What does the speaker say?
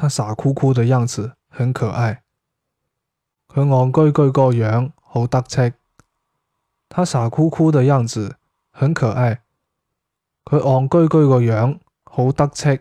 他傻酷酷的样子很可爱。佢憨居居个样好得戚。他傻酷酷的样子很可爱。佢憨居居个样好得戚